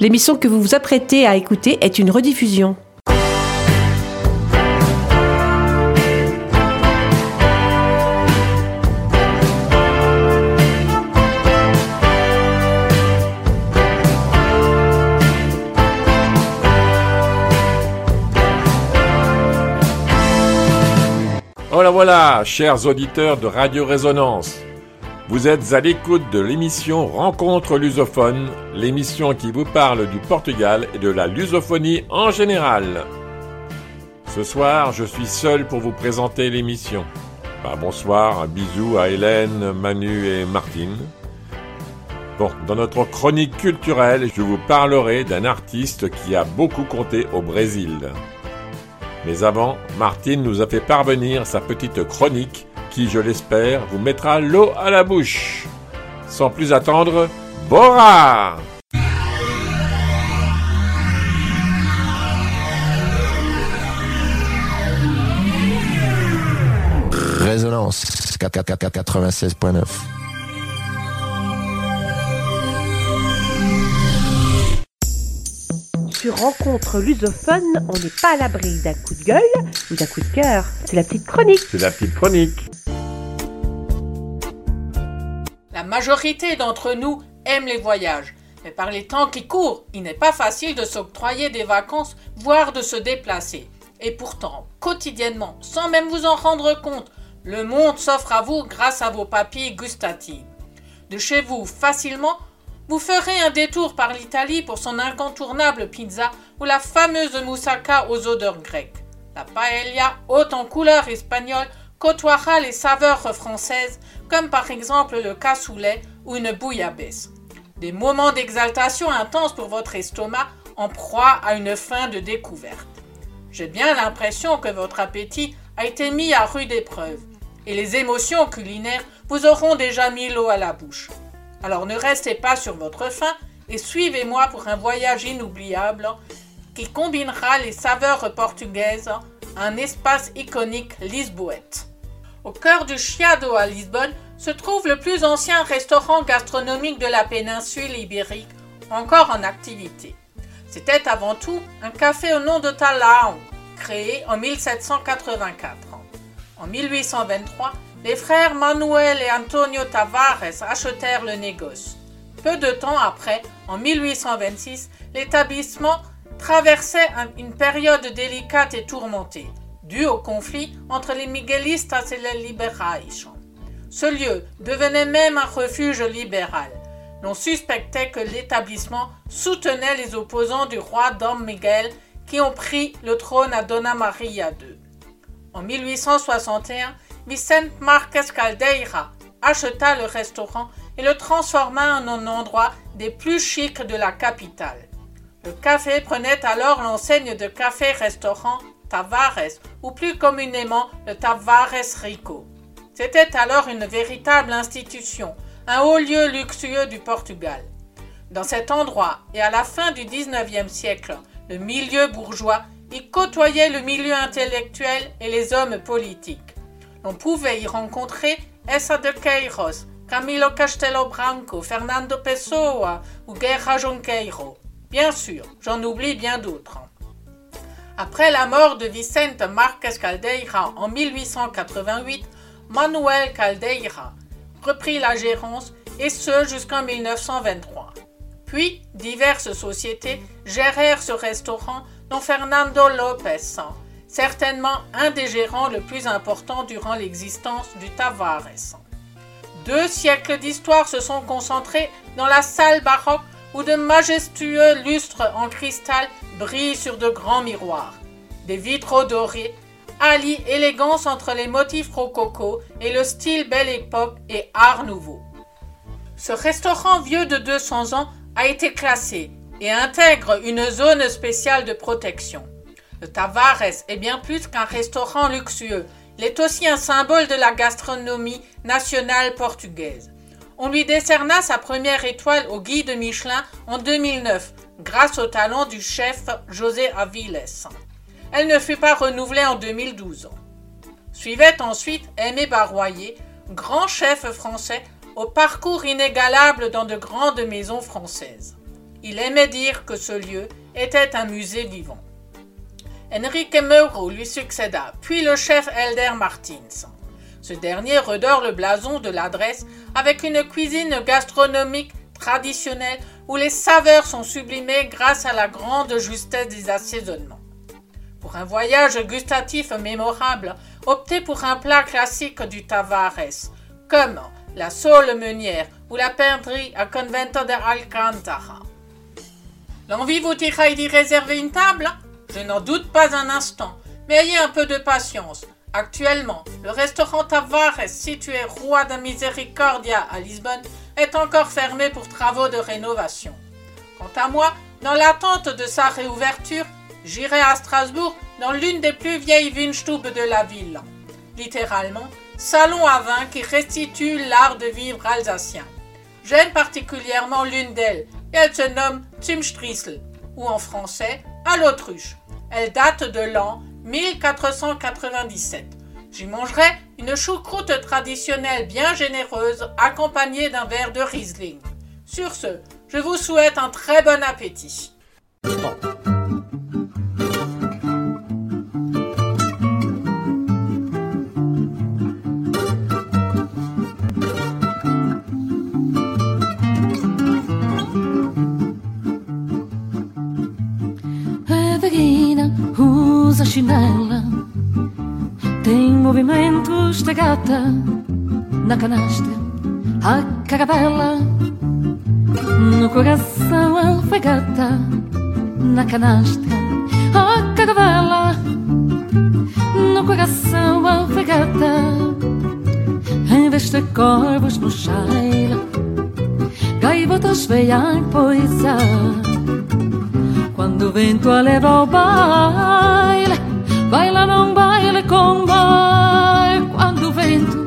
L'émission que vous vous apprêtez à écouter est une rediffusion. Voilà, voilà, chers auditeurs de Radio Résonance. Vous êtes à l'écoute de l'émission Rencontre lusophone, l'émission qui vous parle du Portugal et de la lusophonie en général. Ce soir, je suis seul pour vous présenter l'émission. Bah, bonsoir, un bisou à Hélène, Manu et Martine. Dans notre chronique culturelle, je vous parlerai d'un artiste qui a beaucoup compté au Brésil. Mais avant, Martine nous a fait parvenir sa petite chronique qui, je l'espère, vous mettra l'eau à la bouche. Sans plus attendre, Bora Résonance 96.9 Sur Rencontre lusophone, on n'est pas à l'abri d'un coup de gueule ou d'un coup de cœur. C'est la petite chronique. C'est la petite chronique. La majorité d'entre nous aime les voyages, mais par les temps qui courent, il n'est pas facile de s'octroyer des vacances, voire de se déplacer. Et pourtant, quotidiennement, sans même vous en rendre compte, le monde s'offre à vous grâce à vos papilles gustatives. De chez vous, facilement, vous ferez un détour par l'Italie pour son incontournable pizza ou la fameuse moussaka aux odeurs grecques. La paella, haute en couleur espagnole, côtoiera les saveurs françaises, comme par exemple le cassoulet ou une bouillabaisse. Des moments d'exaltation intense pour votre estomac en proie à une faim de découverte. J'ai bien l'impression que votre appétit a été mis à rude épreuve, et les émotions culinaires vous auront déjà mis l'eau à la bouche. Alors ne restez pas sur votre faim et suivez-moi pour un voyage inoubliable qui combinera les saveurs portugaises un espace iconique lisboète. Au cœur du Chiado à Lisbonne se trouve le plus ancien restaurant gastronomique de la péninsule ibérique, encore en activité. C'était avant tout un café au nom de Talao, créé en 1784. En 1823, les frères Manuel et Antonio Tavares achetèrent le négoce. Peu de temps après, en 1826, l'établissement traversait une période délicate et tourmentée, due au conflit entre les Miguelistas et les Liberais. Ce lieu devenait même un refuge libéral. L'on suspectait que l'établissement soutenait les opposants du roi Dom Miguel qui ont pris le trône à Dona Maria II. En 1861, Vicente Marquez Caldeira acheta le restaurant et le transforma en un endroit des plus chics de la capitale. Le café prenait alors l'enseigne de café-restaurant Tavares, ou plus communément le Tavares Rico. C'était alors une véritable institution, un haut lieu luxueux du Portugal. Dans cet endroit, et à la fin du XIXe siècle, le milieu bourgeois y côtoyait le milieu intellectuel et les hommes politiques. On pouvait y rencontrer Essa de Queiroz, Camilo Castelo Branco, Fernando Pessoa ou Guerra Jonqueiro. Bien sûr, j'en oublie bien d'autres. Après la mort de Vicente Marques Caldeira en 1888, Manuel Caldeira reprit la gérance et ce jusqu'en 1923. Puis, diverses sociétés gérèrent ce restaurant dont Fernando Lopez, certainement un des gérants le plus important durant l'existence du Tavares. Deux siècles d'histoire se sont concentrés dans la salle baroque où de majestueux lustres en cristal brillent sur de grands miroirs. Des vitraux dorés allient élégance entre les motifs rococo et le style belle époque et art nouveau. Ce restaurant vieux de 200 ans a été classé et intègre une zone spéciale de protection. Le Tavares est bien plus qu'un restaurant luxueux. Il est aussi un symbole de la gastronomie nationale portugaise. On lui décerna sa première étoile au guide Michelin en 2009 grâce au talent du chef José Aviles. Elle ne fut pas renouvelée en 2012. Suivait ensuite Aimé Barroyer, grand chef français au parcours inégalable dans de grandes maisons françaises. Il aimait dire que ce lieu était un musée vivant. Enrique Meuro lui succéda, puis le chef Elder Martins. Ce dernier redore le blason de l'adresse avec une cuisine gastronomique traditionnelle où les saveurs sont sublimées grâce à la grande justesse des assaisonnements. Pour un voyage gustatif mémorable, optez pour un plat classique du Tavares, comme la sole meunière ou la peinterie à Convento de Alcantara. L'envie vous tira d'y réserver une table? Je n'en doute pas un instant, mais ayez un peu de patience. Actuellement, le restaurant Tavares, situé Roi de Misericordia à Lisbonne, est encore fermé pour travaux de rénovation. Quant à moi, dans l'attente de sa réouverture, j'irai à Strasbourg dans l'une des plus vieilles Weinstube de la ville. Littéralement, salon à vin qui restitue l'art de vivre alsacien. J'aime particulièrement l'une d'elles, elle se nomme Zimstrissel, ou en français, à l'autruche. Elle date de l'an 1497. J'y mangerai une choucroute traditionnelle bien généreuse accompagnée d'un verre de Riesling. Sur ce, je vous souhaite un très bon appétit. Chinela. Tem movimentos de gata Na canastra a carabela No coração alfagata Na canastra a carabela No coração alfagata Em vez de corvos no chaila Gaivotas veiam poisar quando o vento a leva ao baile, baila num baile com baile. Quando o vento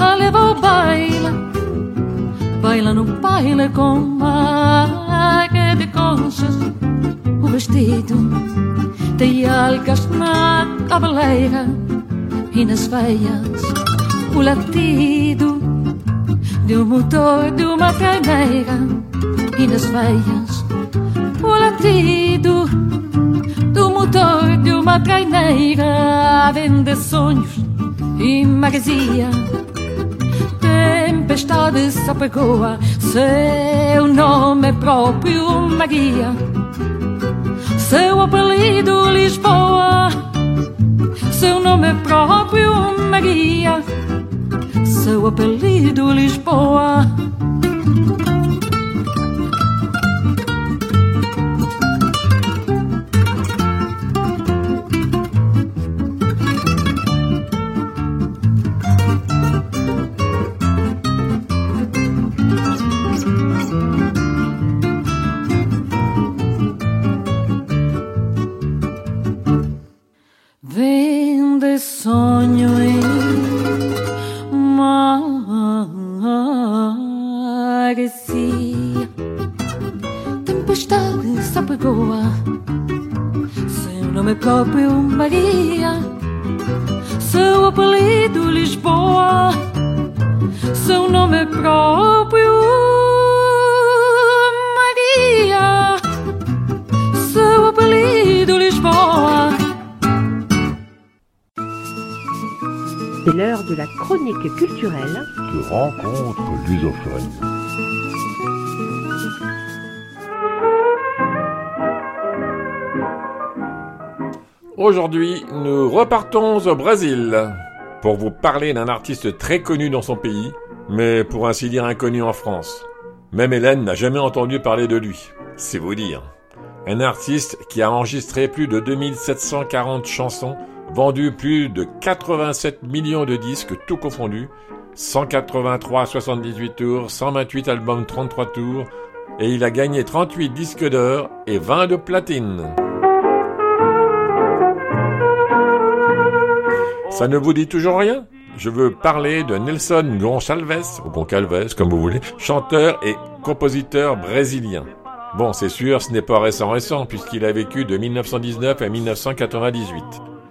a leva ao baile, baila num baile com baile. De conchas o vestido, de algas na cabeleira e nas veias o latido de um motor de uma carneira e nas veias traineira vende sonhos e magazia. Tempestade se apegou a seu nome próprio Maria. Seu apelido Lisboa, seu nome próprio Maria. Seu apelido Lisboa. Aujourd'hui, nous repartons au Brésil pour vous parler d'un artiste très connu dans son pays, mais pour ainsi dire inconnu en France. Même Hélène n'a jamais entendu parler de lui, c'est vous dire. Un artiste qui a enregistré plus de 2740 chansons vendu plus de 87 millions de disques tout confondus, 183 78 tours, 128 albums 33 tours, et il a gagné 38 disques d'or et 20 de platine. Ça ne vous dit toujours rien? Je veux parler de Nelson Gonçalves, ou Goncalves comme vous voulez, chanteur et compositeur brésilien. Bon, c'est sûr, ce n'est pas récent récent, puisqu'il a vécu de 1919 à 1998.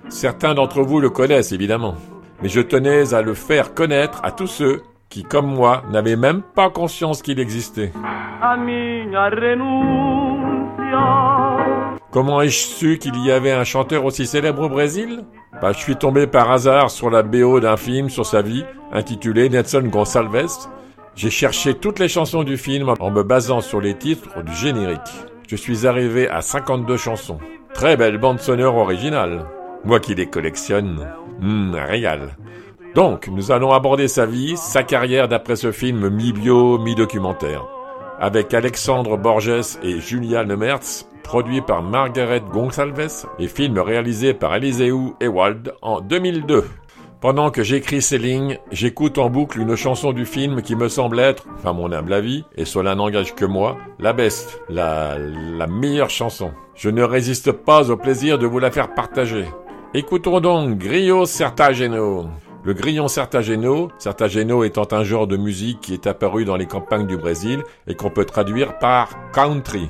Certains d'entre vous le connaissent évidemment, mais je tenais à le faire connaître à tous ceux qui, comme moi, n'avait même pas conscience qu'il existait. Comment ai-je su qu'il y avait un chanteur aussi célèbre au Brésil? Bah, Je suis tombé par hasard sur la BO d'un film sur sa vie, intitulé Nelson Gonçalves. J'ai cherché toutes les chansons du film en me basant sur les titres du générique. Je suis arrivé à 52 chansons. Très belle bande sonore originale. Moi qui les collectionne, un régal. Donc, nous allons aborder sa vie, sa carrière d'après ce film mi-bio, mi-documentaire. Avec Alexandre Borges et Julia Nemertz, produit par Margaret Gonçalves et film réalisé par Eliseu Ewald en 2002. Pendant que j'écris ces lignes, j'écoute en boucle une chanson du film qui me semble être, enfin mon humble avis, et cela n'engage que moi, la best, la, la meilleure chanson. Je ne résiste pas au plaisir de vous la faire partager. Écoutons donc Griot Certageno. Le grillon Certageno, Certageno étant un genre de musique qui est apparu dans les campagnes du Brésil et qu'on peut traduire par country.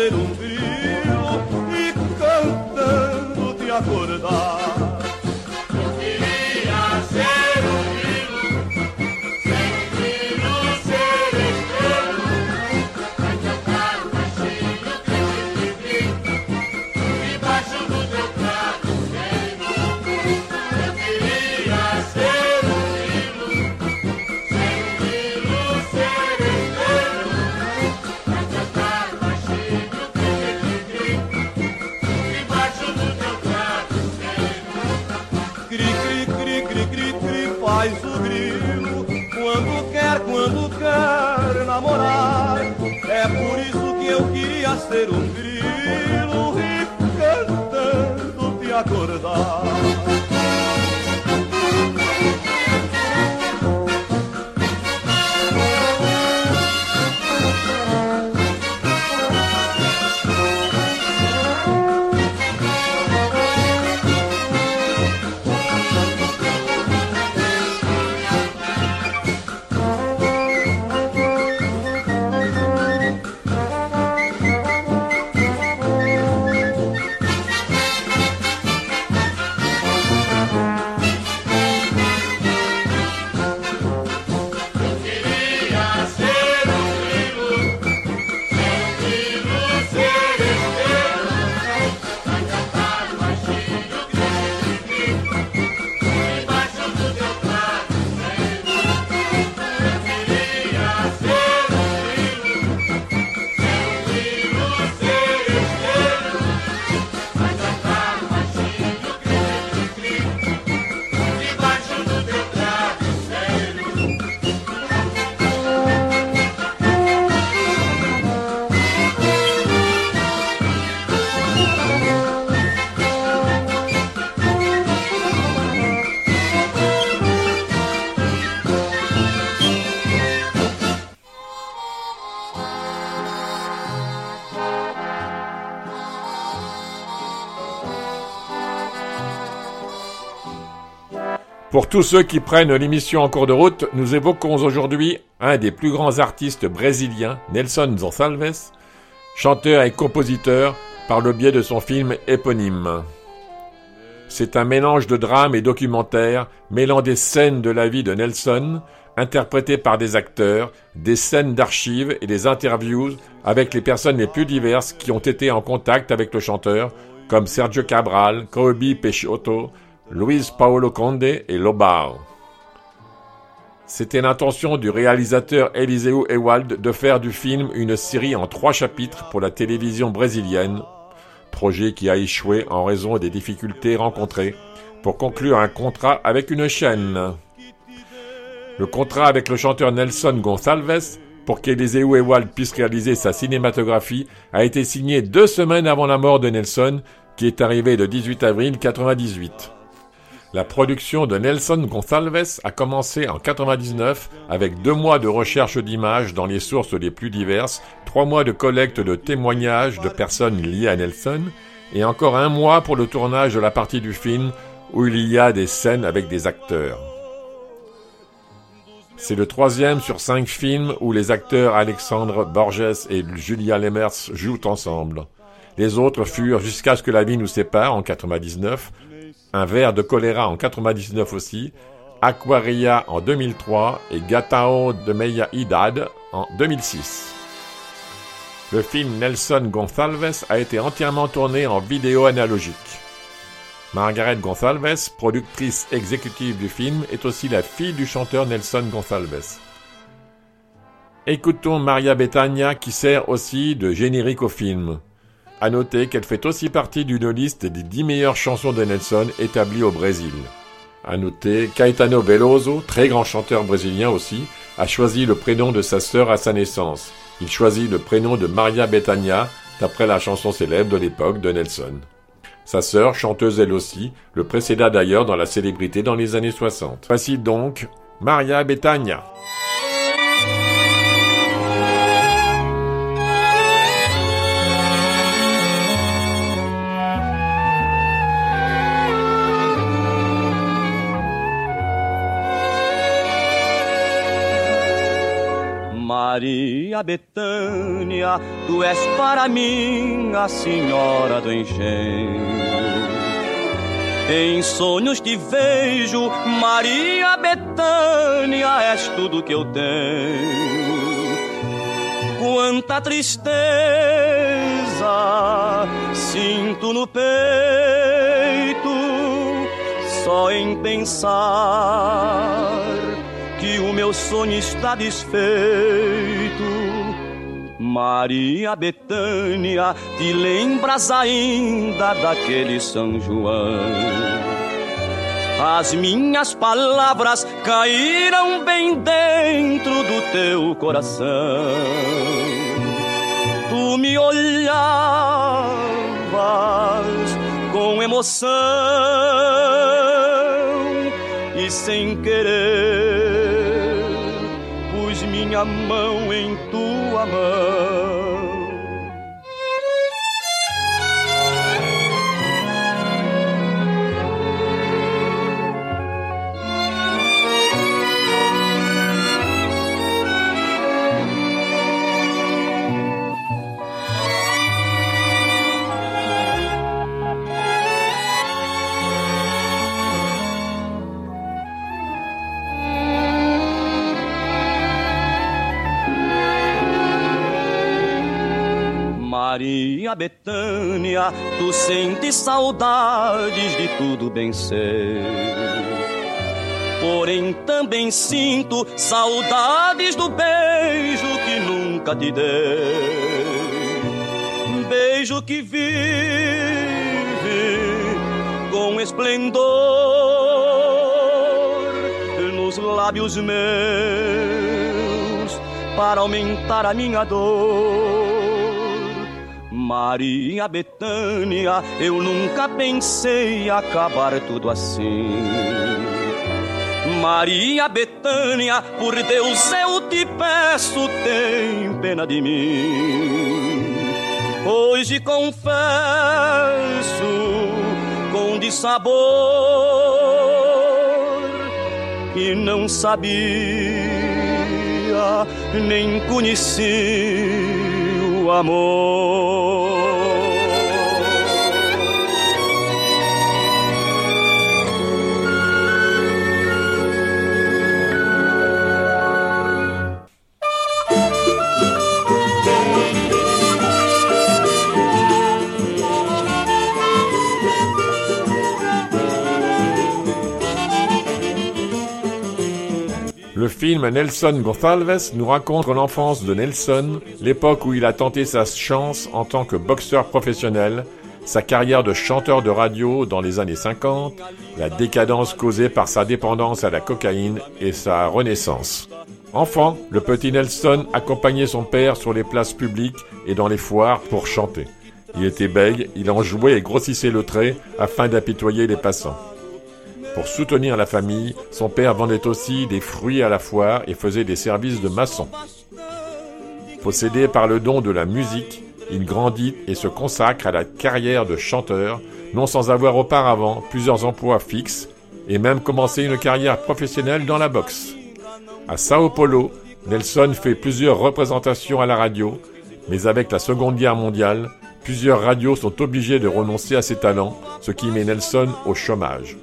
ser un recordar. Pour tous ceux qui prennent l'émission en cours de route, nous évoquons aujourd'hui un des plus grands artistes brésiliens, Nelson Gonçalves, chanteur et compositeur par le biais de son film éponyme. C'est un mélange de drame et documentaire, mêlant des scènes de la vie de Nelson, interprétées par des acteurs, des scènes d'archives et des interviews avec les personnes les plus diverses qui ont été en contact avec le chanteur, comme Sergio Cabral, Kobe Peixoto, Luis Paolo Conde et Lobao. C'était l'intention du réalisateur Eliseo Ewald de faire du film une série en trois chapitres pour la télévision brésilienne, projet qui a échoué en raison des difficultés rencontrées pour conclure un contrat avec une chaîne. Le contrat avec le chanteur Nelson Gonçalves pour qu'Eliseo Ewald puisse réaliser sa cinématographie a été signé deux semaines avant la mort de Nelson, qui est arrivé le 18 avril 1998. La production de Nelson Gonçalves a commencé en 99 avec deux mois de recherche d'images dans les sources les plus diverses, trois mois de collecte de témoignages de personnes liées à Nelson, et encore un mois pour le tournage de la partie du film où il y a des scènes avec des acteurs. C'est le troisième sur cinq films où les acteurs Alexandre Borges et Julia Lemers jouent ensemble. Les autres furent Jusqu'à ce que la vie nous sépare en 99, un verre de choléra en 99 aussi, Aquaria en 2003 et Gatao de Meia Idad en 2006. Le film Nelson Gonçalves a été entièrement tourné en vidéo analogique. Margaret Gonçalves, productrice exécutive du film, est aussi la fille du chanteur Nelson Gonçalves. Écoutons Maria Bethania qui sert aussi de générique au film. À noter qu'elle fait aussi partie d'une liste des 10 meilleures chansons de Nelson établies au Brésil. À noter, Caetano Veloso, très grand chanteur brésilien aussi, a choisi le prénom de sa sœur à sa naissance. Il choisit le prénom de Maria Bethania, d'après la chanson célèbre de l'époque de Nelson. Sa sœur, chanteuse elle aussi, le précéda d'ailleurs dans la célébrité dans les années 60. Voici donc Maria Bethania. Maria Betânia, tu és para mim a senhora do engenho. Em sonhos te vejo, Maria Betânia, és tudo que eu tenho. Quanta tristeza sinto no peito, só em pensar que o meu sonho está desfeito. Maria Betânia, te lembras ainda daquele São João? As minhas palavras caíram bem dentro do teu coração. Tu me olhavas com emoção e sem querer minha mão em tua mão. Maria Betânia, tu sentes saudades de tudo bem sei. Porém também sinto saudades do beijo que nunca te dei. Beijo que vive com esplendor nos lábios meus para aumentar a minha dor. Maria Betânia, eu nunca pensei acabar tudo assim. Maria Betânia, por Deus eu te peço, tem pena de mim. Hoje confesso com dissabor que não sabia, nem conheci o amor. Film Nelson Gonçalves nous raconte l'enfance de Nelson, l'époque où il a tenté sa chance en tant que boxeur professionnel, sa carrière de chanteur de radio dans les années 50, la décadence causée par sa dépendance à la cocaïne et sa renaissance. Enfant, le petit Nelson accompagnait son père sur les places publiques et dans les foires pour chanter. Il était bègue, il en jouait et grossissait le trait afin d'apitoyer les passants. Pour soutenir la famille, son père vendait aussi des fruits à la foire et faisait des services de maçon. Possédé par le don de la musique, il grandit et se consacre à la carrière de chanteur, non sans avoir auparavant plusieurs emplois fixes et même commencé une carrière professionnelle dans la boxe. À Sao Paulo, Nelson fait plusieurs représentations à la radio, mais avec la Seconde Guerre mondiale, plusieurs radios sont obligées de renoncer à ses talents, ce qui met Nelson au chômage.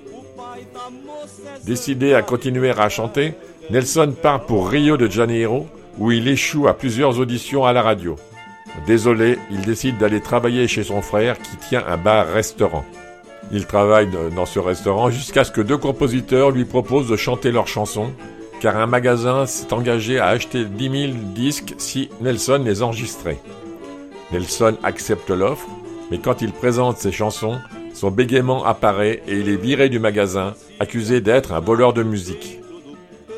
Décidé à continuer à chanter, Nelson part pour Rio de Janeiro, où il échoue à plusieurs auditions à la radio. Désolé, il décide d'aller travailler chez son frère qui tient un bar-restaurant. Il travaille dans ce restaurant jusqu'à ce que deux compositeurs lui proposent de chanter leurs chansons, car un magasin s'est engagé à acheter 10 000 disques si Nelson les enregistrait. Nelson accepte l'offre, mais quand il présente ses chansons, son bégaiement apparaît et il est viré du magasin, accusé d'être un voleur de musique.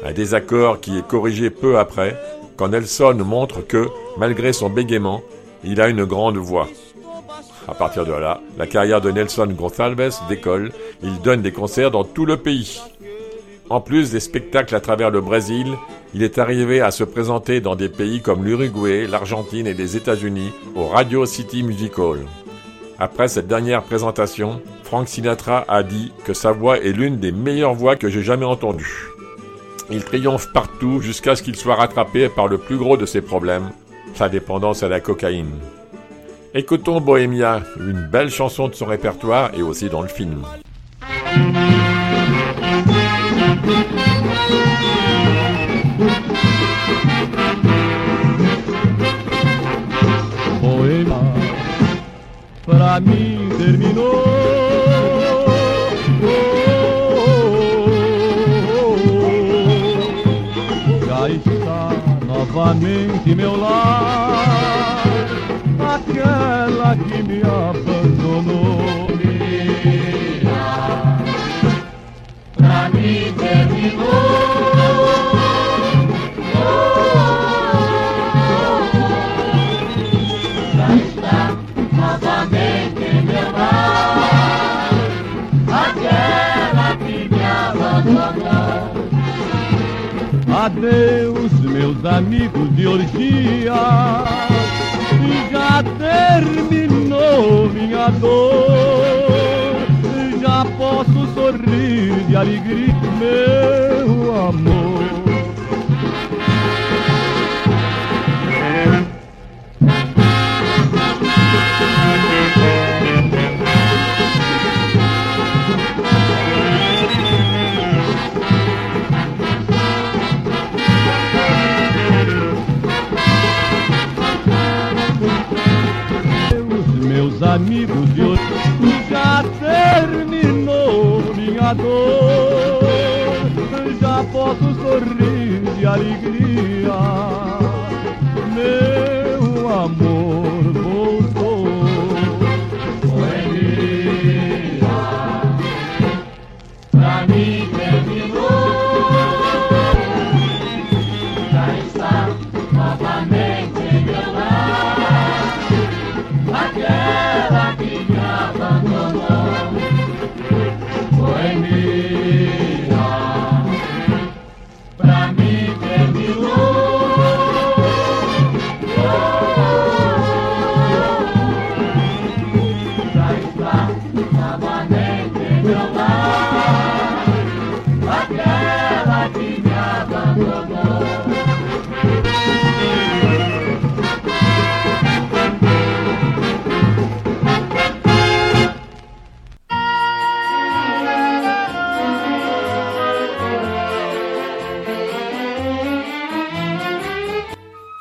Un désaccord qui est corrigé peu après, quand Nelson montre que, malgré son bégaiement, il a une grande voix. À partir de là, la carrière de Nelson Gonçalves décolle, il donne des concerts dans tout le pays. En plus des spectacles à travers le Brésil, il est arrivé à se présenter dans des pays comme l'Uruguay, l'Argentine et les États-Unis au Radio City Music Hall. Après cette dernière présentation, Frank Sinatra a dit que sa voix est l'une des meilleures voix que j'ai jamais entendues. Il triomphe partout jusqu'à ce qu'il soit rattrapé par le plus gros de ses problèmes, sa dépendance à la cocaïne. Écoutons Bohemia, une belle chanson de son répertoire et aussi dans le film. Pra mim terminou. Já está novamente meu lar, aquela que me abandonou. Adeus, meus amigos de orgia. Já terminou minha dor. Já posso sorrir de alegria, meu amor. Amigos de hoje já terminou minha dor. Já posso sorrir de alegria, meu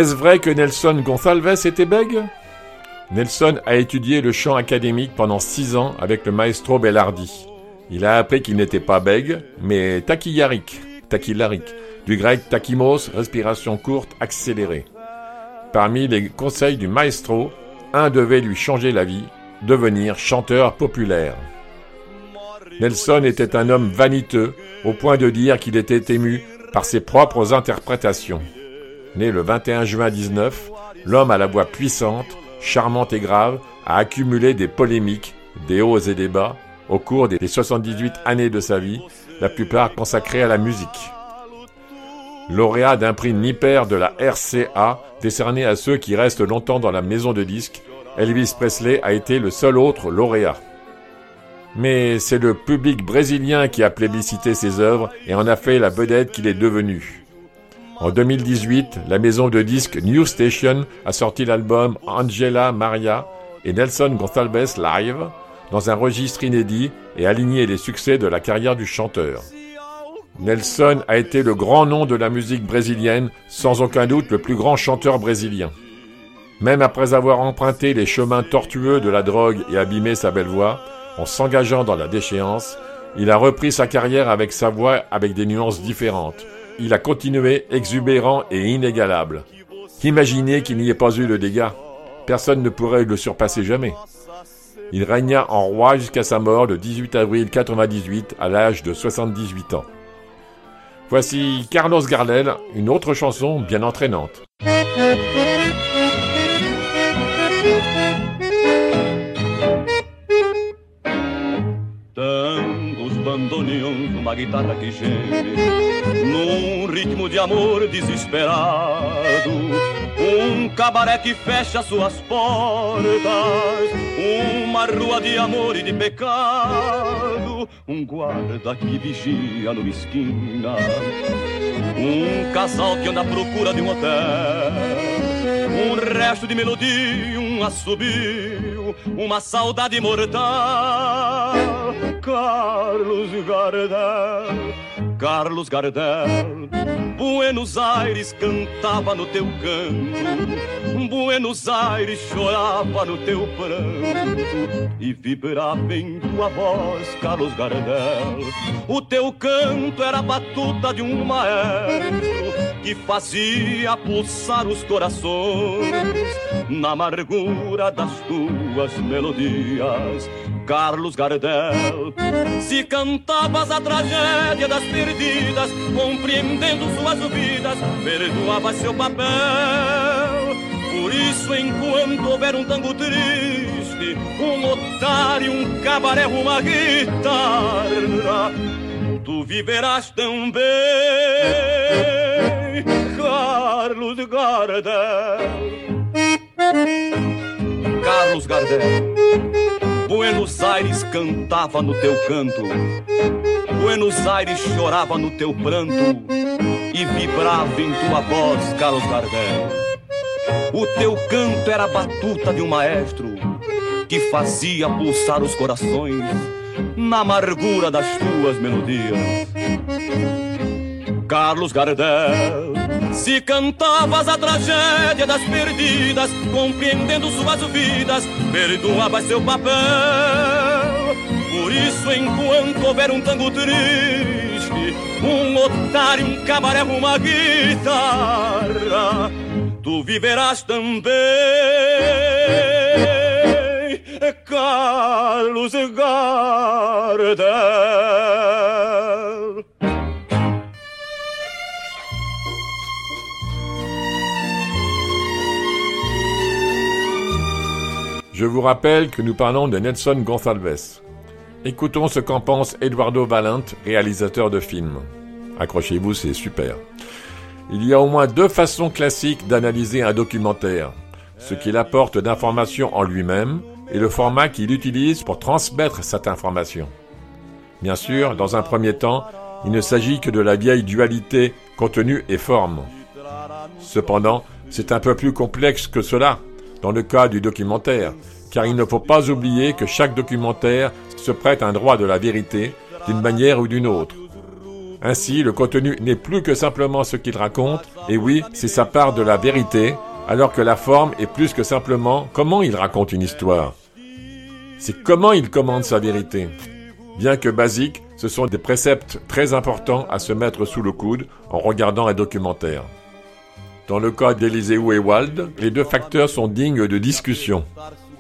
Est-ce vrai que Nelson Gonçalves était bègue? Nelson a étudié le chant académique pendant six ans avec le maestro Bellardi. Il a appris qu'il n'était pas bègue, mais taquillarique, taquillarique, du grec takimos, respiration courte, accélérée. Parmi les conseils du maestro, un devait lui changer la vie, devenir chanteur populaire. Nelson était un homme vaniteux, au point de dire qu'il était ému par ses propres interprétations. Né le 21 juin 19, l'homme à la voix puissante, charmante et grave, a accumulé des polémiques, des hauts et des bas, au cours des 78 années de sa vie, la plupart consacrées à la musique lauréat d'un prix Nipper de la RCA, décerné à ceux qui restent longtemps dans la maison de disques, Elvis Presley a été le seul autre lauréat. Mais c'est le public brésilien qui a plébiscité ses œuvres et en a fait la vedette qu'il est devenu. En 2018, la maison de disques New Station a sorti l'album Angela Maria et Nelson Gonçalves Live dans un registre inédit et aligné les succès de la carrière du chanteur. Nelson a été le grand nom de la musique brésilienne, sans aucun doute le plus grand chanteur brésilien. Même après avoir emprunté les chemins tortueux de la drogue et abîmé sa belle voix, en s'engageant dans la déchéance, il a repris sa carrière avec sa voix avec des nuances différentes. Il a continué exubérant et inégalable. Imaginez qu'il n'y ait pas eu de dégâts. Personne ne pourrait le surpasser jamais. Il régna en roi jusqu'à sa mort le 18 avril 1998 à l'âge de 78 ans. Voici Carlos Gardel, une autre chanson bien entraînante. Bandoneons, uma guitarra que geme Num ritmo de amor desesperado. Um cabaré que fecha suas portas Uma rua de amor e de pecado Um guarda que vigia numa esquina Um casal que anda à procura de um hotel Um resto de melodia, um assobio Uma saudade mortal Carlos Gardel, Carlos Gardel. Buenos Aires cantava no teu canto, Buenos Aires chorava no teu pranto e vibrava em tua voz, Carlos Gardel. O teu canto era a batuta de um maestro que fazia pulsar os corações na amargura das tuas melodias. Carlos Gardel. Se cantavas a tragédia das perdidas, compreendendo suas vidas, perdoava seu papel. Por isso, enquanto houver um tango triste, um otário, um cabaré, uma guitarra, tu viverás também, Carlos Gardel. Carlos Gardel. Buenos Aires cantava no teu canto, Buenos Aires chorava no teu pranto e vibrava em tua voz, Carlos Gardel. O teu canto era a batuta de um maestro que fazia pulsar os corações na amargura das tuas melodias. Carlos Gardel, se cantavas a tragédia das perdidas, compreendendo suas vidas, perdoavas seu papel. Por isso, enquanto houver um tango triste, um otário, um cabaré, uma guitarra, tu viverás também, Carlos Gardel. Je vous rappelle que nous parlons de Nelson Gonçalves. Écoutons ce qu'en pense Eduardo Valent, réalisateur de films. Accrochez-vous, c'est super. Il y a au moins deux façons classiques d'analyser un documentaire. Ce qu'il apporte d'informations en lui-même et le format qu'il utilise pour transmettre cette information. Bien sûr, dans un premier temps, il ne s'agit que de la vieille dualité contenu et forme. Cependant, c'est un peu plus complexe que cela dans le cas du documentaire, car il ne faut pas oublier que chaque documentaire se prête un droit de la vérité d'une manière ou d'une autre. Ainsi, le contenu n'est plus que simplement ce qu'il raconte, et oui, c'est sa part de la vérité, alors que la forme est plus que simplement comment il raconte une histoire. C'est comment il commande sa vérité. Bien que basique, Ce sont des préceptes très importants à se mettre sous le coude en regardant un documentaire. Dans le cas d'Eliseu et les deux facteurs sont dignes de discussion.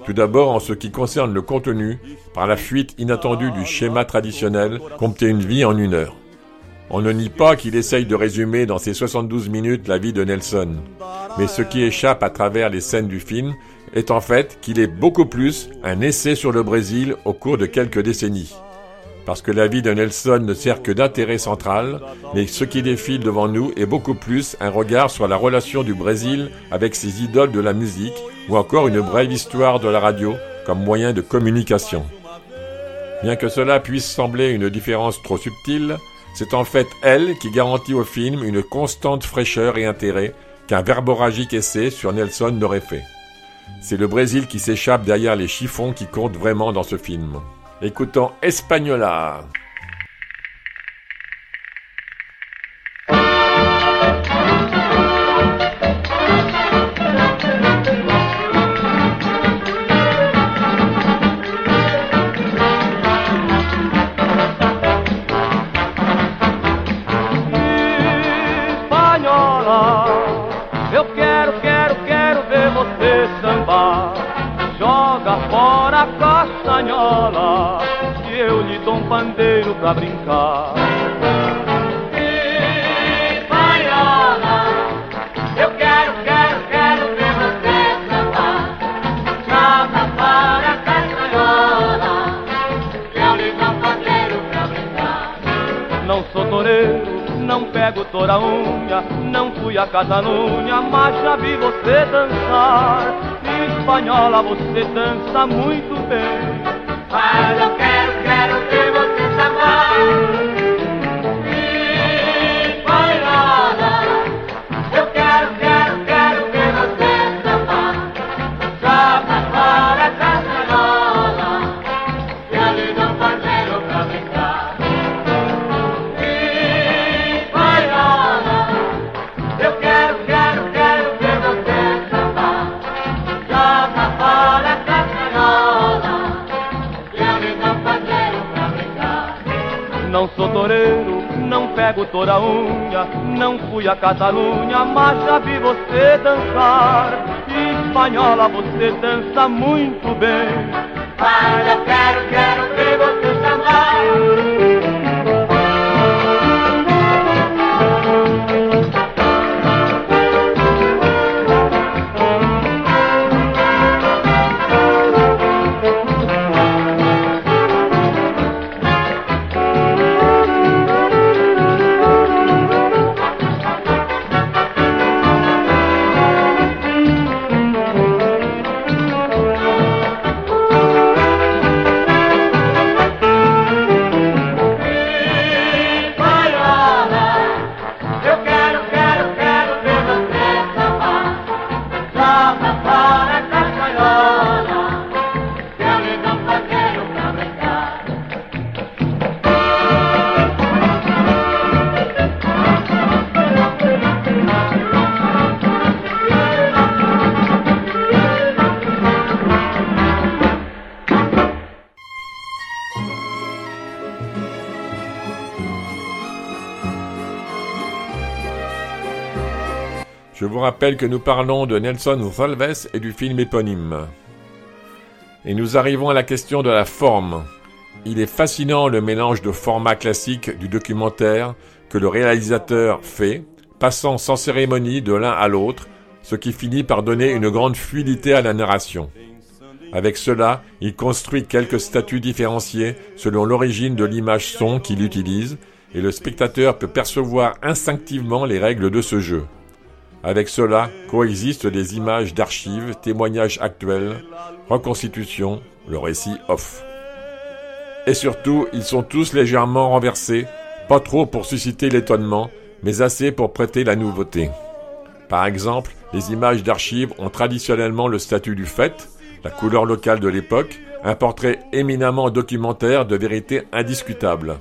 Tout d'abord en ce qui concerne le contenu, par la fuite inattendue du schéma traditionnel, compter une vie en une heure. On ne nie pas qu'il essaye de résumer dans ses 72 minutes la vie de Nelson. Mais ce qui échappe à travers les scènes du film est en fait qu'il est beaucoup plus un essai sur le Brésil au cours de quelques décennies. Parce que la vie de Nelson ne sert que d'intérêt central, mais ce qui défile devant nous est beaucoup plus un regard sur la relation du Brésil avec ses idoles de la musique, ou encore une brève histoire de la radio comme moyen de communication. Bien que cela puisse sembler une différence trop subtile, c'est en fait elle qui garantit au film une constante fraîcheur et intérêt qu'un verboragique essai sur Nelson n'aurait fait. C'est le Brésil qui s'échappe derrière les chiffons qui comptent vraiment dans ce film. Écoutons Espagnola. Castanhola que eu lhe dou um pandeiro pra brincar. Espanhola, eu quero, quero, quero ver você cantar. Joga fora a castanhola que eu lhe dou um pandeiro pra brincar. Não sou toureiro, não pego toda unha, não fui a Catanunha, mas já vi você dançar. Espanhola, você dança muito bem. Para los guerreros que vos toda unha, não fui a Catalunha, mas já vi você dançar. Espanhola, você dança muito bem. Eu quero, quero ver você sambar. Rappelle que nous parlons de Nelson Salves et du film éponyme. Et nous arrivons à la question de la forme. Il est fascinant le mélange de format classique du documentaire que le réalisateur fait, passant sans cérémonie de l'un à l'autre, ce qui finit par donner une grande fluidité à la narration. Avec cela, il construit quelques statuts différenciés selon l'origine de l'image son qu'il utilise, et le spectateur peut percevoir instinctivement les règles de ce jeu. Avec cela coexistent des images d'archives, témoignages actuels, reconstitutions, le récit off. Et surtout, ils sont tous légèrement renversés, pas trop pour susciter l'étonnement, mais assez pour prêter la nouveauté. Par exemple, les images d'archives ont traditionnellement le statut du fait, la couleur locale de l'époque, un portrait éminemment documentaire de vérité indiscutable.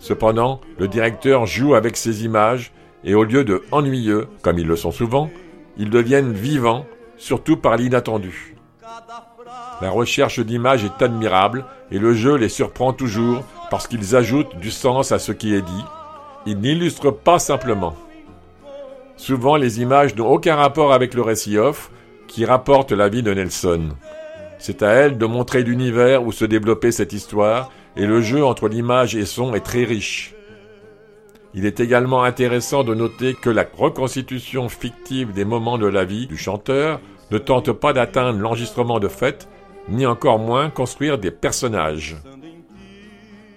Cependant, le directeur joue avec ces images et au lieu de ennuyeux, comme ils le sont souvent, ils deviennent vivants, surtout par l'inattendu. La recherche d'images est admirable et le jeu les surprend toujours parce qu'ils ajoutent du sens à ce qui est dit. Ils n'illustrent pas simplement. Souvent, les images n'ont aucun rapport avec le récit off qui rapporte la vie de Nelson. C'est à elle de montrer l'univers où se développait cette histoire, et le jeu entre l'image et son est très riche. Il est également intéressant de noter que la reconstitution fictive des moments de la vie du chanteur ne tente pas d'atteindre l'enregistrement de fait, ni encore moins construire des personnages.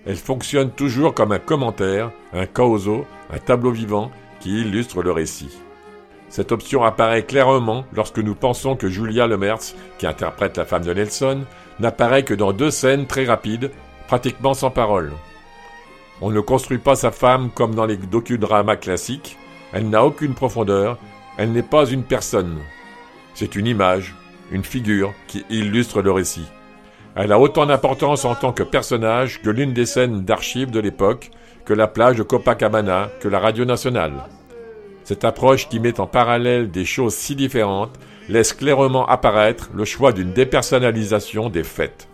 Elle fonctionne toujours comme un commentaire, un causo, un tableau vivant qui illustre le récit. Cette option apparaît clairement lorsque nous pensons que Julia Lemertz, qui interprète la femme de Nelson, n'apparaît que dans deux scènes très rapides, pratiquement sans parole. On ne construit pas sa femme comme dans les docudramas classiques, elle n'a aucune profondeur, elle n'est pas une personne. C'est une image, une figure qui illustre le récit. Elle a autant d'importance en tant que personnage que l'une des scènes d'archives de l'époque, que la plage de Copacabana, que la radio nationale. Cette approche qui met en parallèle des choses si différentes laisse clairement apparaître le choix d'une dépersonnalisation des faits.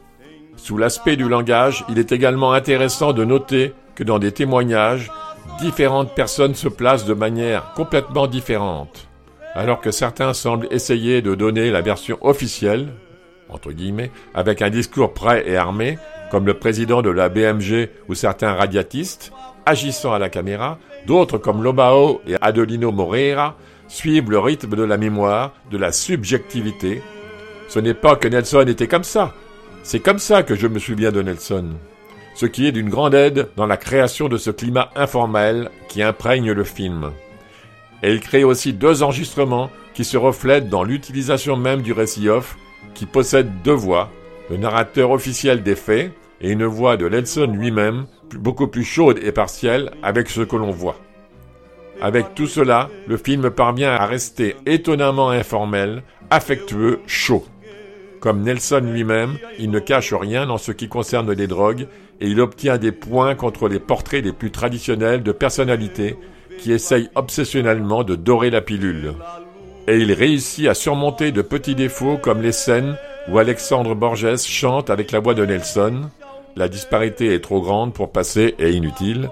Sous l'aspect du langage, il est également intéressant de noter que dans des témoignages, différentes personnes se placent de manière complètement différente. Alors que certains semblent essayer de donner la version officielle, entre guillemets, avec un discours prêt et armé, comme le président de la BMG ou certains radiatistes, agissant à la caméra, d'autres comme Lobao et Adelino Moreira suivent le rythme de la mémoire, de la subjectivité. Ce n'est pas que Nelson était comme ça. C'est comme ça que je me souviens de Nelson. Ce qui est d'une grande aide dans la création de ce climat informel qui imprègne le film. Et il crée aussi deux enregistrements qui se reflètent dans l'utilisation même du récit off qui possède deux voix, le narrateur officiel des faits et une voix de Nelson lui-même, beaucoup plus chaude et partielle avec ce que l'on voit. Avec tout cela, le film parvient à rester étonnamment informel, affectueux, chaud. Comme Nelson lui-même, il ne cache rien en ce qui concerne les drogues et il obtient des points contre les portraits les plus traditionnels de personnalités qui essayent obsessionnellement de dorer la pilule et il réussit à surmonter de petits défauts comme les scènes où Alexandre Borges chante avec la voix de Nelson, la disparité est trop grande pour passer et inutile,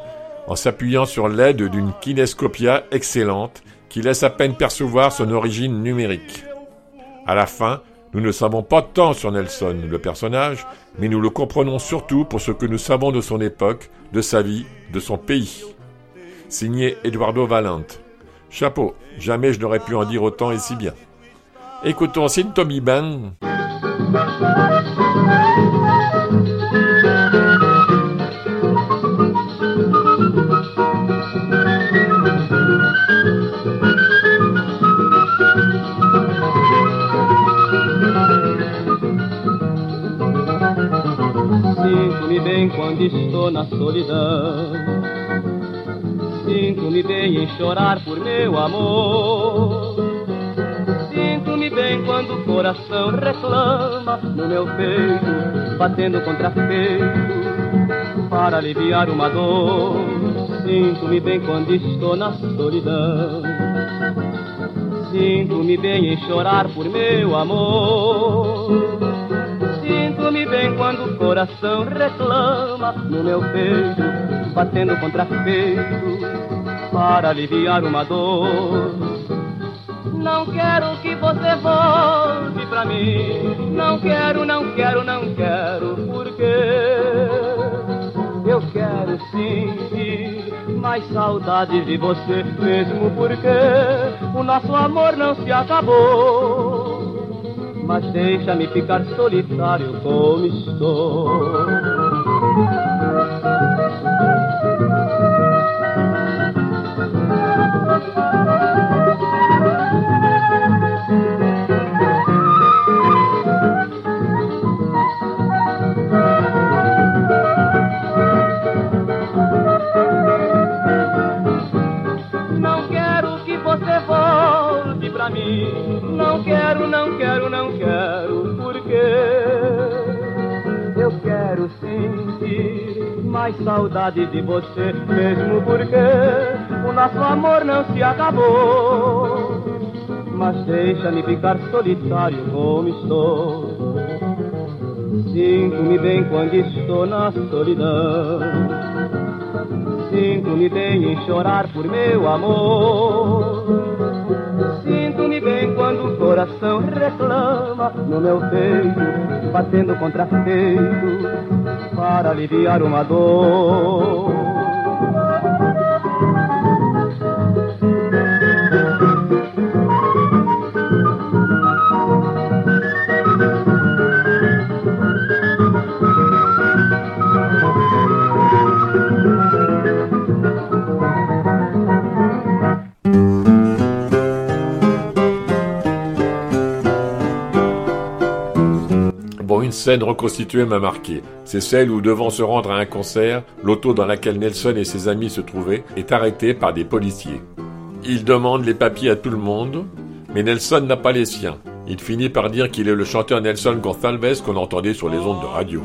en s'appuyant sur l'aide d'une kinescopia excellente qui laisse à peine percevoir son origine numérique. À la fin, nous ne savons pas tant sur Nelson, le personnage, mais nous le comprenons surtout pour ce que nous savons de son époque, de sa vie, de son pays. Signé Eduardo Valente. Chapeau, jamais je n'aurais pu en dire autant et si bien. Écoutons Sin Tommy quando estou na solidão. Sinto-me bem em chorar por meu amor. Sinto-me bem quando o coração reclama no meu peito, batendo contra peito, para aliviar uma dor. Sinto-me bem quando estou na solidão. Sinto-me bem em chorar por meu amor. Bem quando o coração reclama no meu peito, batendo contra peito, para aliviar uma dor. Não quero que você volte pra mim. Não quero, não quero, não quero, porque eu quero sentir mais saudade de você, mesmo porque o nosso amor não se acabou. Mas deixa-me ficar solitário como estou. Mais saudade de você, mesmo porque o nosso amor não se acabou. Mas deixa-me ficar solitário como estou. Sinto-me bem quando estou na solidão. Sinto-me bem em chorar por meu amor. Sinto-me bem quando o coração reclama no meu peito, batendo contra peito para aliviar uma dor. Scène reconstituée m'a marqué. C'est celle où, devant se rendre à un concert, l'auto dans laquelle Nelson et ses amis se trouvaient est arrêtée par des policiers. Ils demandent les papiers à tout le monde, mais Nelson n'a pas les siens. Il finit par dire qu'il est le chanteur Nelson Gonçalves qu'on entendait sur les ondes de radio.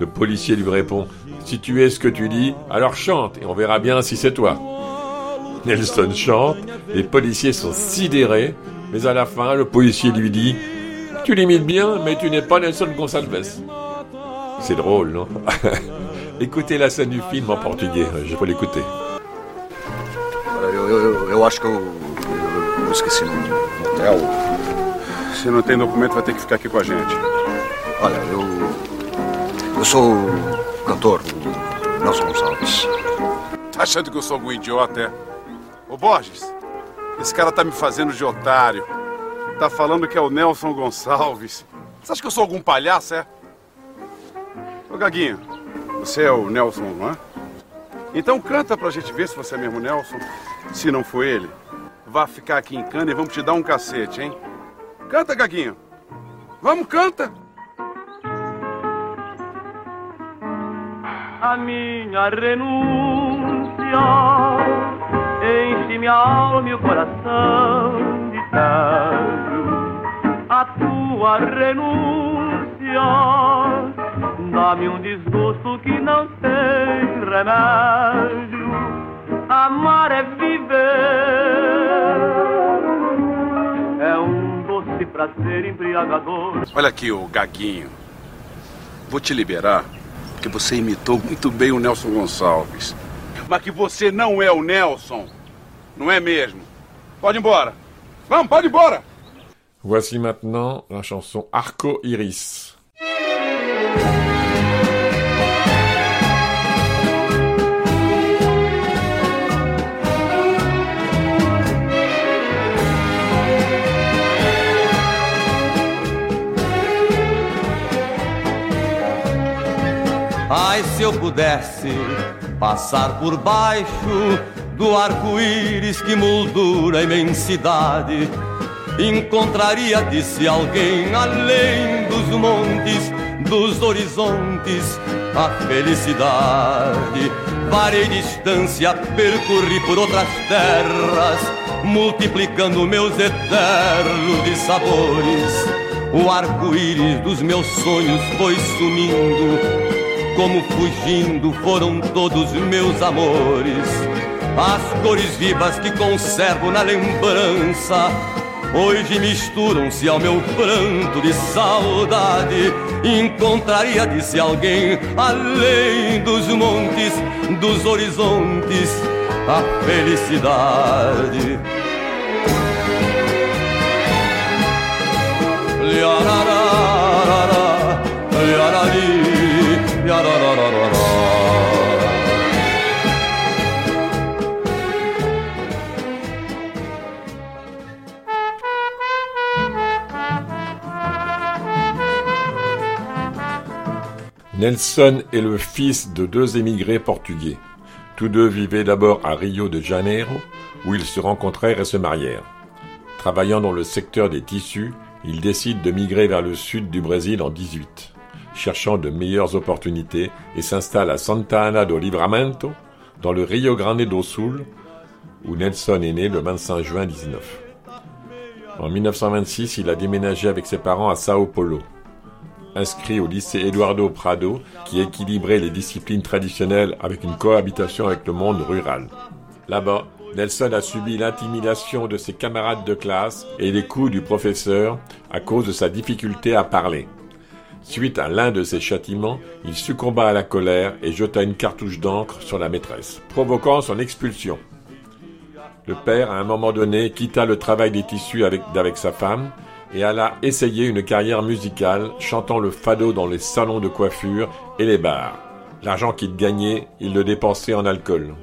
Le policier lui répond Si tu es ce que tu dis, alors chante et on verra bien si c'est toi. Nelson chante, les policiers sont sidérés, mais à la fin, le policier lui dit Tu l'imites bien, mais tu n'es pas Nelson Gonçalves. C'est drôle, non? Écoutez la scène du film en portugais, je peux l'écouter. Olha, Eu, eu, eu acho que eu, eu, eu esqueci no hotel. Se não tem documento, vai ter que ficar aqui com a gente. Olha, eu. Eu sou o cantor, Nelson Gonçalves. Tá achando que eu sou algum idiota, é? Ô Borges, esse cara tá me fazendo de otário. Tá falando que é o Nelson Gonçalves. Você acha que eu sou algum palhaço, é? Ô Gaguinho, você é o Nelson, não é? Então canta pra gente ver se você é mesmo Nelson. Se não for ele, vá ficar aqui em cana e vamos te dar um cacete, hein? Canta, Gaguinho. Vamos, canta. a minha renúncia enche minha alma e o coração A tua renúncia dá-me um desgosto que não tem remédio. Amar é viver, é um doce prazer embriagador. Olha aqui, o Gaguinho. Vou te liberar, porque você imitou muito bem o Nelson Gonçalves. Mas que você não é o Nelson. Não é mesmo? Pode ir embora. Vamos, pode ir embora. Voici maintenant la chanson Arco Iris. Ai, se eu pudesse passar por baixo do arco-íris que moldura a imensidade, encontraria, disse alguém, além dos montes, dos horizontes, a felicidade. Varei distância, percorri por outras terras, multiplicando meus eternos de sabores. O arco-íris dos meus sonhos foi sumindo como fugindo foram todos meus amores. As cores vivas que conservo na lembrança, hoje misturam-se ao meu pranto de saudade. Encontraria, disse alguém, além dos montes, dos horizontes, a felicidade. Liararara, liarari, Nelson est le fils de deux émigrés portugais. Tous deux vivaient d'abord à Rio de Janeiro, où ils se rencontrèrent et se marièrent. Travaillant dans le secteur des tissus, ils décident de migrer vers le sud du Brésil en 18, cherchant de meilleures opportunités et s'installent à Santa Ana do Livramento, dans le Rio Grande do Sul, où Nelson est né le 25 juin 19. En 1926, il a déménagé avec ses parents à Sao Paulo. Inscrit au lycée Eduardo Prado, qui équilibrait les disciplines traditionnelles avec une cohabitation avec le monde rural. Là-bas, Nelson a subi l'intimidation de ses camarades de classe et les coups du professeur à cause de sa difficulté à parler. Suite à l'un de ces châtiments, il succomba à la colère et jeta une cartouche d'encre sur la maîtresse, provoquant son expulsion. Le père, à un moment donné, quitta le travail des tissus avec, sa femme et alla essayer une carrière musicale, chantant le fado dans les salons de coiffure et les bars. L'argent qu'il gagnait, il le dépensait en alcool.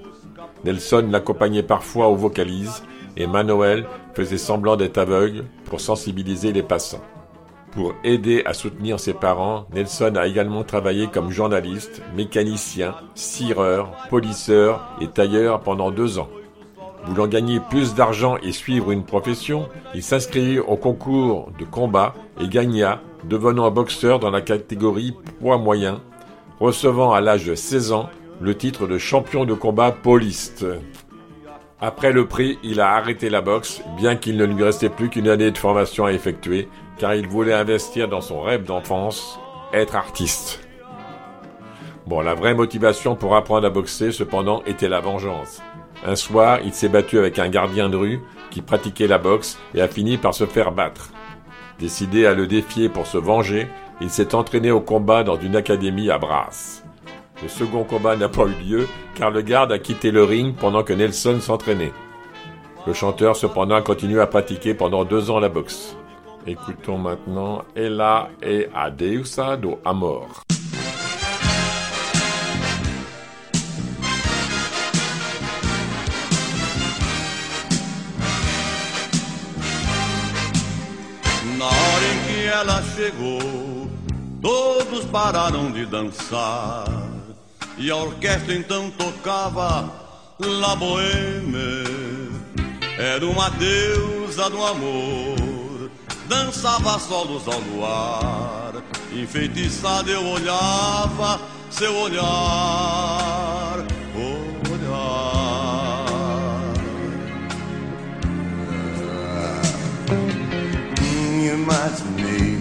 Nelson l'accompagnait parfois aux vocalises et Manuel faisait semblant d'être aveugle pour sensibiliser les passants. Pour aider à soutenir ses parents, Nelson a également travaillé comme journaliste, mécanicien, cireur, polisseur et tailleur pendant deux ans. Voulant gagner plus d'argent et suivre une profession, il s'inscrivit au concours de combat et gagna, devenant boxeur dans la catégorie poids moyen, recevant à l'âge de 16 ans le titre de champion de combat pauliste. Après le prix, il a arrêté la boxe, bien qu'il ne lui restait plus qu'une année de formation à effectuer, car il voulait investir dans son rêve d'enfance, être artiste. Bon, la vraie motivation pour apprendre à boxer, cependant, était la vengeance. Un soir, il s'est battu avec un gardien de rue qui pratiquait la boxe et a fini par se faire battre. Décidé à le défier pour se venger, il s'est entraîné au combat dans une académie à Brass. Le second combat n'a pas eu lieu car le garde a quitté le ring pendant que Nelson s'entraînait. Le chanteur cependant a continué à pratiquer pendant deux ans la boxe. Écoutons maintenant Ella et Adeusa do Amor. Ela chegou, todos pararam de dançar. E a orquestra então tocava La Boheme. Era uma deusa do amor, dançava solos ao luar. Enfeitiçada eu olhava seu olhar, olhar. Imaginei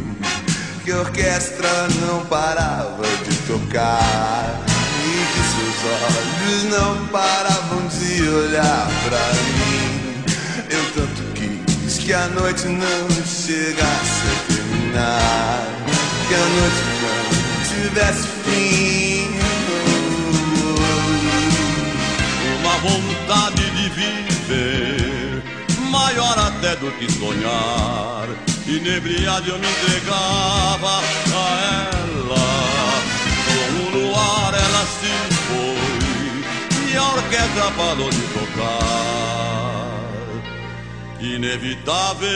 que a orquestra não parava de tocar e que seus olhos não paravam de olhar pra mim. Eu tanto quis que a noite não chegasse a terminar, que a noite não tivesse fim. Uma vontade de viver, maior até do que sonhar. Inebriado eu me entregava a ela. Como no ar ela se foi e a orquestra parou de tocar. Inevitável,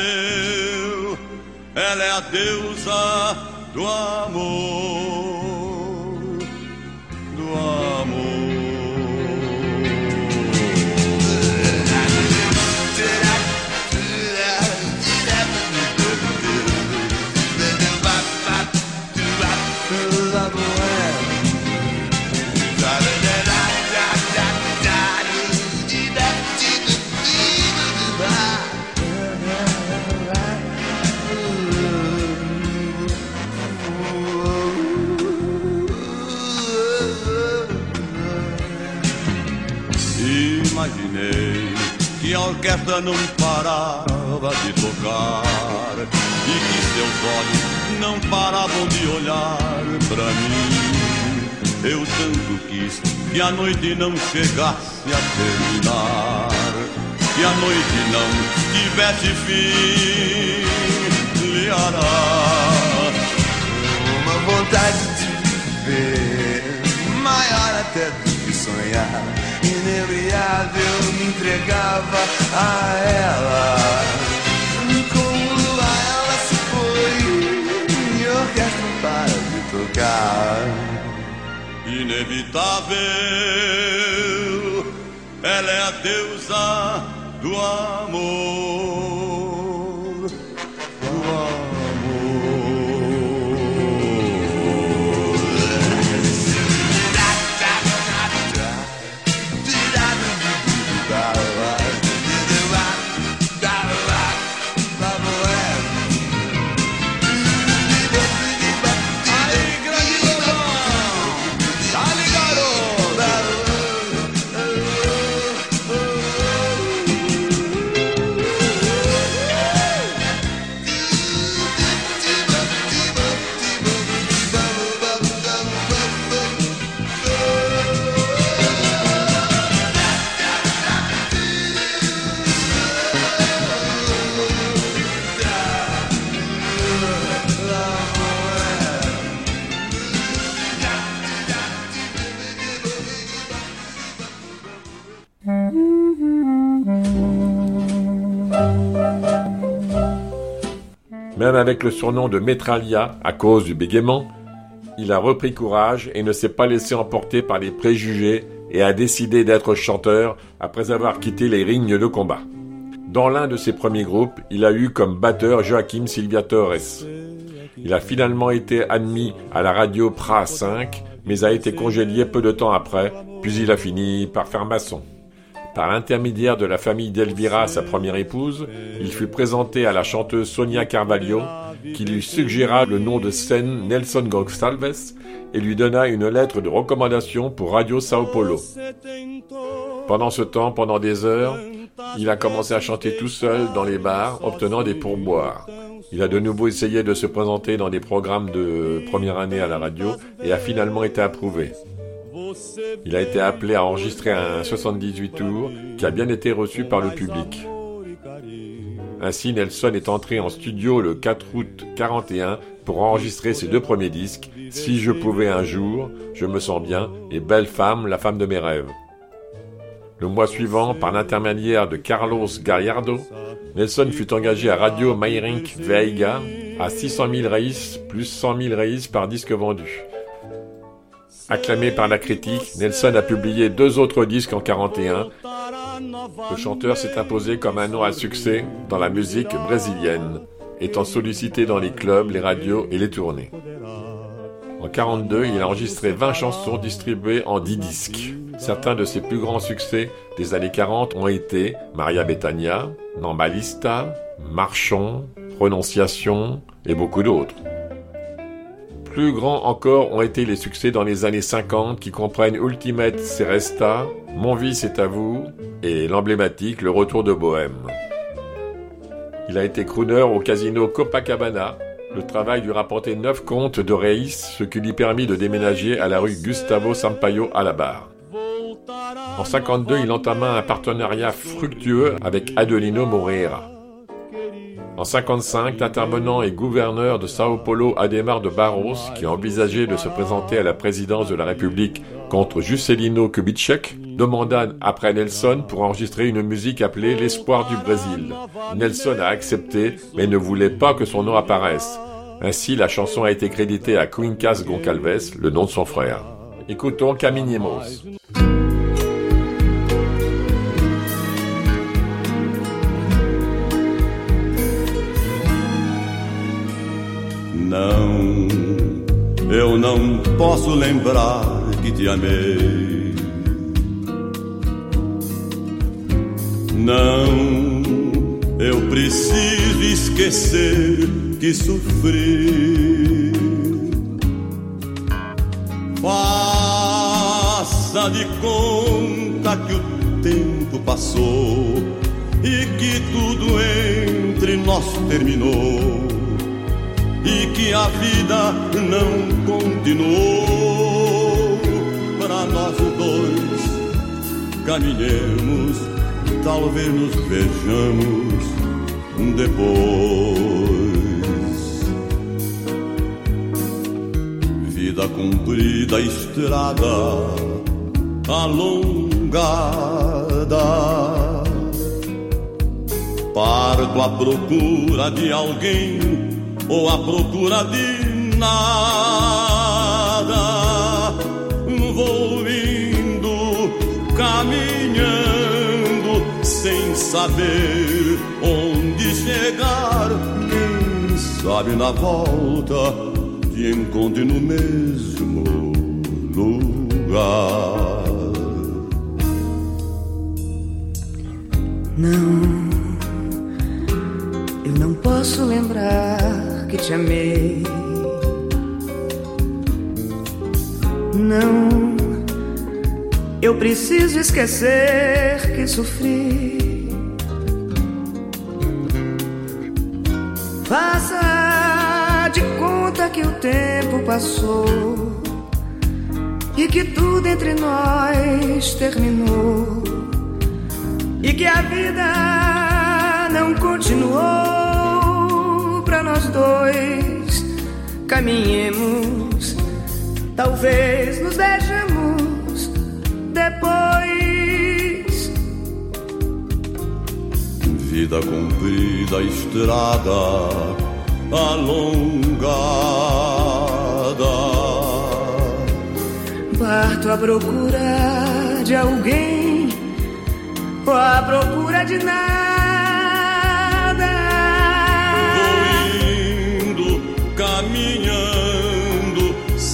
ela é a deusa do amor, do amor. Orquestra não parava de tocar e que seus olhos não paravam de olhar pra mim. Eu tanto quis que a noite não chegasse a terminar, que a noite não tivesse fim. Liará. Uma vontade de viver, maior até do que sonhar. Inebriado entregava a ela. Como lua ela se foi, e orquestra para de tocar. Inevitável, ela é a deusa do amor, Même avec le surnom de Metralia à cause du bégaiement, il a repris courage et ne s'est pas laissé emporter par les préjugés et a décidé d'être chanteur après avoir quitté les rings de combat. Dans l'un de ses premiers groupes, il a eu comme batteur Joachim Silvia Torres. Il a finalement été admis à la radio PRA 5, mais a été congédié peu de temps après, puis il a fini par faire maçon. Par l'intermédiaire de la famille d'Elvira, sa première épouse, il fut présenté à la chanteuse Sonia Carvalho, qui lui suggéra le nom de scène Nelson Gonçalves et lui donna une lettre de recommandation pour Radio Sao Paulo. Pendant ce temps, pendant des heures, il a commencé à chanter tout seul dans les bars, obtenant des pourboires. Il a de nouveau essayé de se présenter dans des programmes de première année à la radio et a finalement été approuvé. Il a été appelé à enregistrer un 78 tours qui a bien été reçu par le public. Ainsi, Nelson est entré en studio le 4 août 41 pour enregistrer ses deux premiers disques, Si je pouvais un jour, Je me sens bien et Belle femme, la femme de mes rêves. Le mois suivant, par l'intermédiaire de Carlos Gallardo, Nelson fut engagé à Radio Mayrink Veiga à 600 000 reis plus 100 000 reis par disque vendu. Acclamé par la critique, Nelson a publié deux autres disques en 41. Le chanteur s'est imposé comme un nom à succès dans la musique brésilienne, étant sollicité dans les clubs, les radios et les tournées. En 42, il a enregistré 20 chansons distribuées en 10 disques. Certains de ses plus grands succès des années 40 ont été Maria Bethania, Normalista, Marchons, Renonciation et beaucoup d'autres. Plus grands encore ont été les succès dans les années 50 qui comprennent Ultimate Seresta, Mon vie c'est à vous et l'emblématique Le Retour de Bohème. Il a été crooner au casino Copacabana. Le travail lui rapportait 9 comptes de Reis, ce qui lui permit de déménager à la rue Gustavo Sampaio à la barre. En 52, il entama un partenariat fructueux avec Adelino Moreira. En 55, l'intervenant et gouverneur de Sao Paulo Ademar de Barros, qui envisageait de se présenter à la présidence de la République contre Juscelino Kubitschek, demanda après Nelson pour enregistrer une musique appelée L'espoir du Brésil. Nelson a accepté, mais ne voulait pas que son nom apparaisse. Ainsi, la chanson a été créditée à Quincas Goncalves, le nom de son frère. Écoutons Caminemos. Não, eu não posso lembrar que te amei. Não, eu preciso esquecer que sofri. Faça de conta que o tempo passou e que tudo entre nós terminou e que a vida não continuou para nós dois. Caminhemos, talvez nos vejamos depois. Vida comprida, estrada alongada. Parto à procura de alguém ou à procura de nada. Vou indo, caminhando, sem saber onde chegar. Quem sabe na volta te encontre no mesmo lugar. Não, eu não posso lembrar que te amei. Não, eu preciso esquecer que sofri. Faça de conta que o tempo passou e que tudo entre nós terminou e que a vida não continuou nós dois. Caminhemos, talvez nos vejamos depois. Vida comprida, estrada alongada. Parto à procura de alguém ou à procura de nada.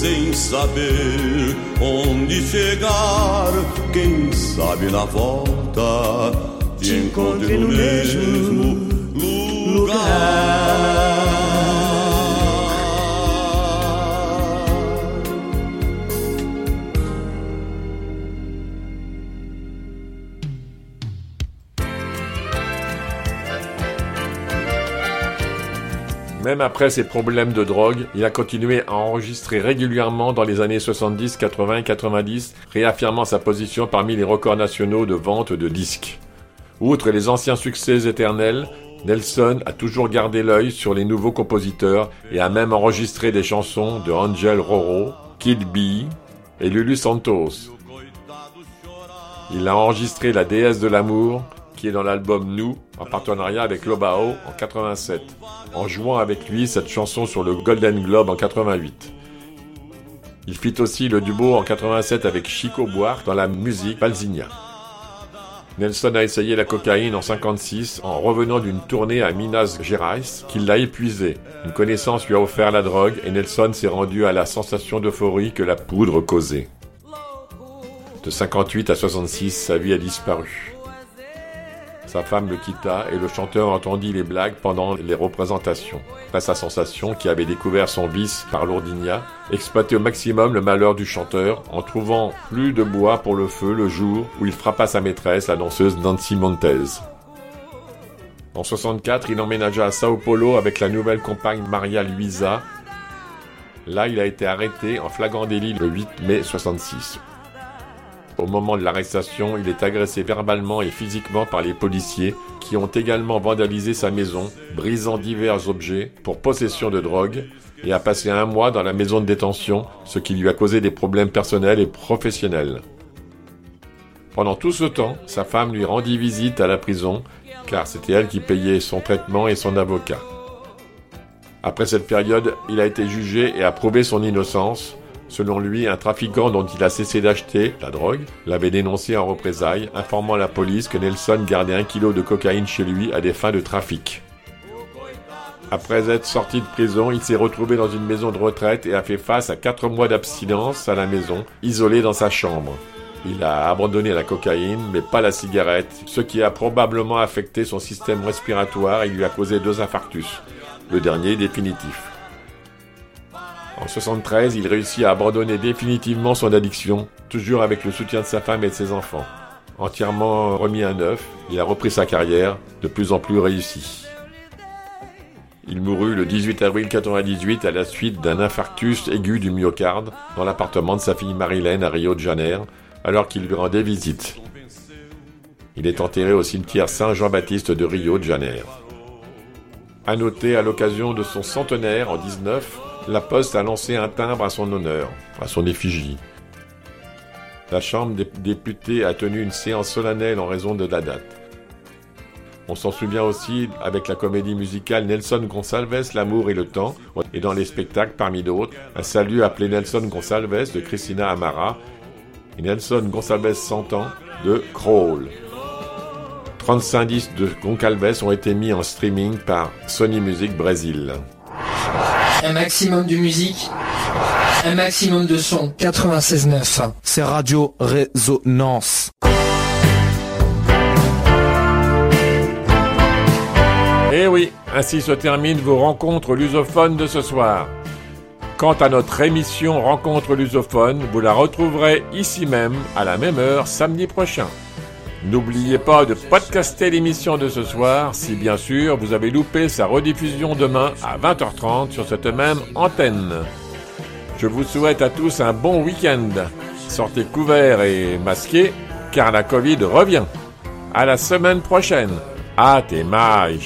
Sem saber onde chegar. Quem sabe na volta te encontre no mesmo lugar. Même après ses problèmes de drogue, il a continué à enregistrer régulièrement dans les années 70, 80 et 90, réaffirmant sa position parmi les records nationaux de vente de disques. Outre les anciens succès éternels, Nelson a toujours gardé l'œil sur les nouveaux compositeurs et a même enregistré des chansons de Angel Roro, Kid B et Lulu Santos. Il a enregistré La déesse de l'amour, qui est dans l'album Nous, en partenariat avec Lobao en 87, en jouant avec lui cette chanson sur le Golden Globe en 88. Il fit aussi le duo en 87 avec Chico Buarque dans la musique Balsinia. Nelson a essayé la cocaïne en 56 en revenant d'une tournée à Minas Gerais qui l'a épuisé. Une connaissance lui a offert la drogue et Nelson s'est rendu à la sensation d'euphorie que la poudre causait. De 58 à 66, sa vie a disparu. Sa femme le quitta et le chanteur entendit les blagues pendant les représentations. Après sa sensation, qui avait découvert son vice par l'ordinia, exploitait au maximum le malheur du chanteur en trouvant plus de bois pour le feu le jour où il frappa sa maîtresse, la danseuse Nancy Montez. En 64, il emménagea à Sao Paulo avec la nouvelle compagne Maria Luisa. Là, il a été arrêté en flagrant délit le 8 mai 66. Au moment de l'arrestation, il est agressé verbalement et physiquement par les policiers qui ont également vandalisé sa maison, brisant divers objets pour possession de drogue et a passé un mois dans la maison de détention, ce qui lui a causé des problèmes personnels et professionnels. Pendant tout ce temps, sa femme lui rendit visite à la prison, car c'était elle qui payait son traitement et son avocat. Après cette période, il a été jugé et a prouvé son innocence, Selon lui, un trafiquant dont il a cessé d'acheter la drogue l'avait dénoncé en représailles, informant la police que Nelson gardait un kilo de cocaïne chez lui à des fins de trafic. Après être sorti de prison, il s'est retrouvé dans une maison de retraite et a fait face à 4 mois d'abstinence à la maison, isolé dans sa chambre. Il a abandonné la cocaïne, mais pas la cigarette, ce qui a probablement affecté son système respiratoire et lui a causé deux infarctus, le dernier définitif. En 73, il réussit à abandonner définitivement son addiction, toujours avec le soutien de sa femme et de ses enfants. Entièrement remis à neuf, il a repris sa carrière, de plus en plus réussie. Il mourut le 18 avril 98 à la suite d'un infarctus aigu du myocarde dans l'appartement de sa fille Marilyn à Rio de Janeiro, alors qu'il lui rendait visite. Il est enterré au cimetière Saint-Jean-Baptiste de Rio de Janeiro. À noter, à l'occasion de son centenaire en 19, la Poste a lancé un timbre à son honneur, à son effigie. La Chambre des députés a tenu une séance solennelle en raison de la date. On s'en souvient aussi avec la comédie musicale Nelson Gonçalves, L'amour et le temps, et dans les spectacles parmi d'autres, un salut appelé Nelson Gonçalves de Christina Amara et Nelson Gonçalves 100 ans de Crawl. 35 disques de Goncalves ont été mis en streaming par Sony Music Brésil. Un maximum de musique, un maximum de son. 96.9. C'est Radio Résonance. Et oui, ainsi se termine vos rencontres lusophones de ce soir. Quant à notre émission Rencontre lusophone, vous la retrouverez ici même, à la même heure, samedi prochain. N'oubliez pas de podcaster l'émission de ce soir si bien sûr vous avez loupé sa rediffusion demain à 20h30 sur cette même antenne. Je vous souhaite à tous un bon week-end. Sortez couverts et masqués car la Covid revient. À la semaine prochaine. Até mais.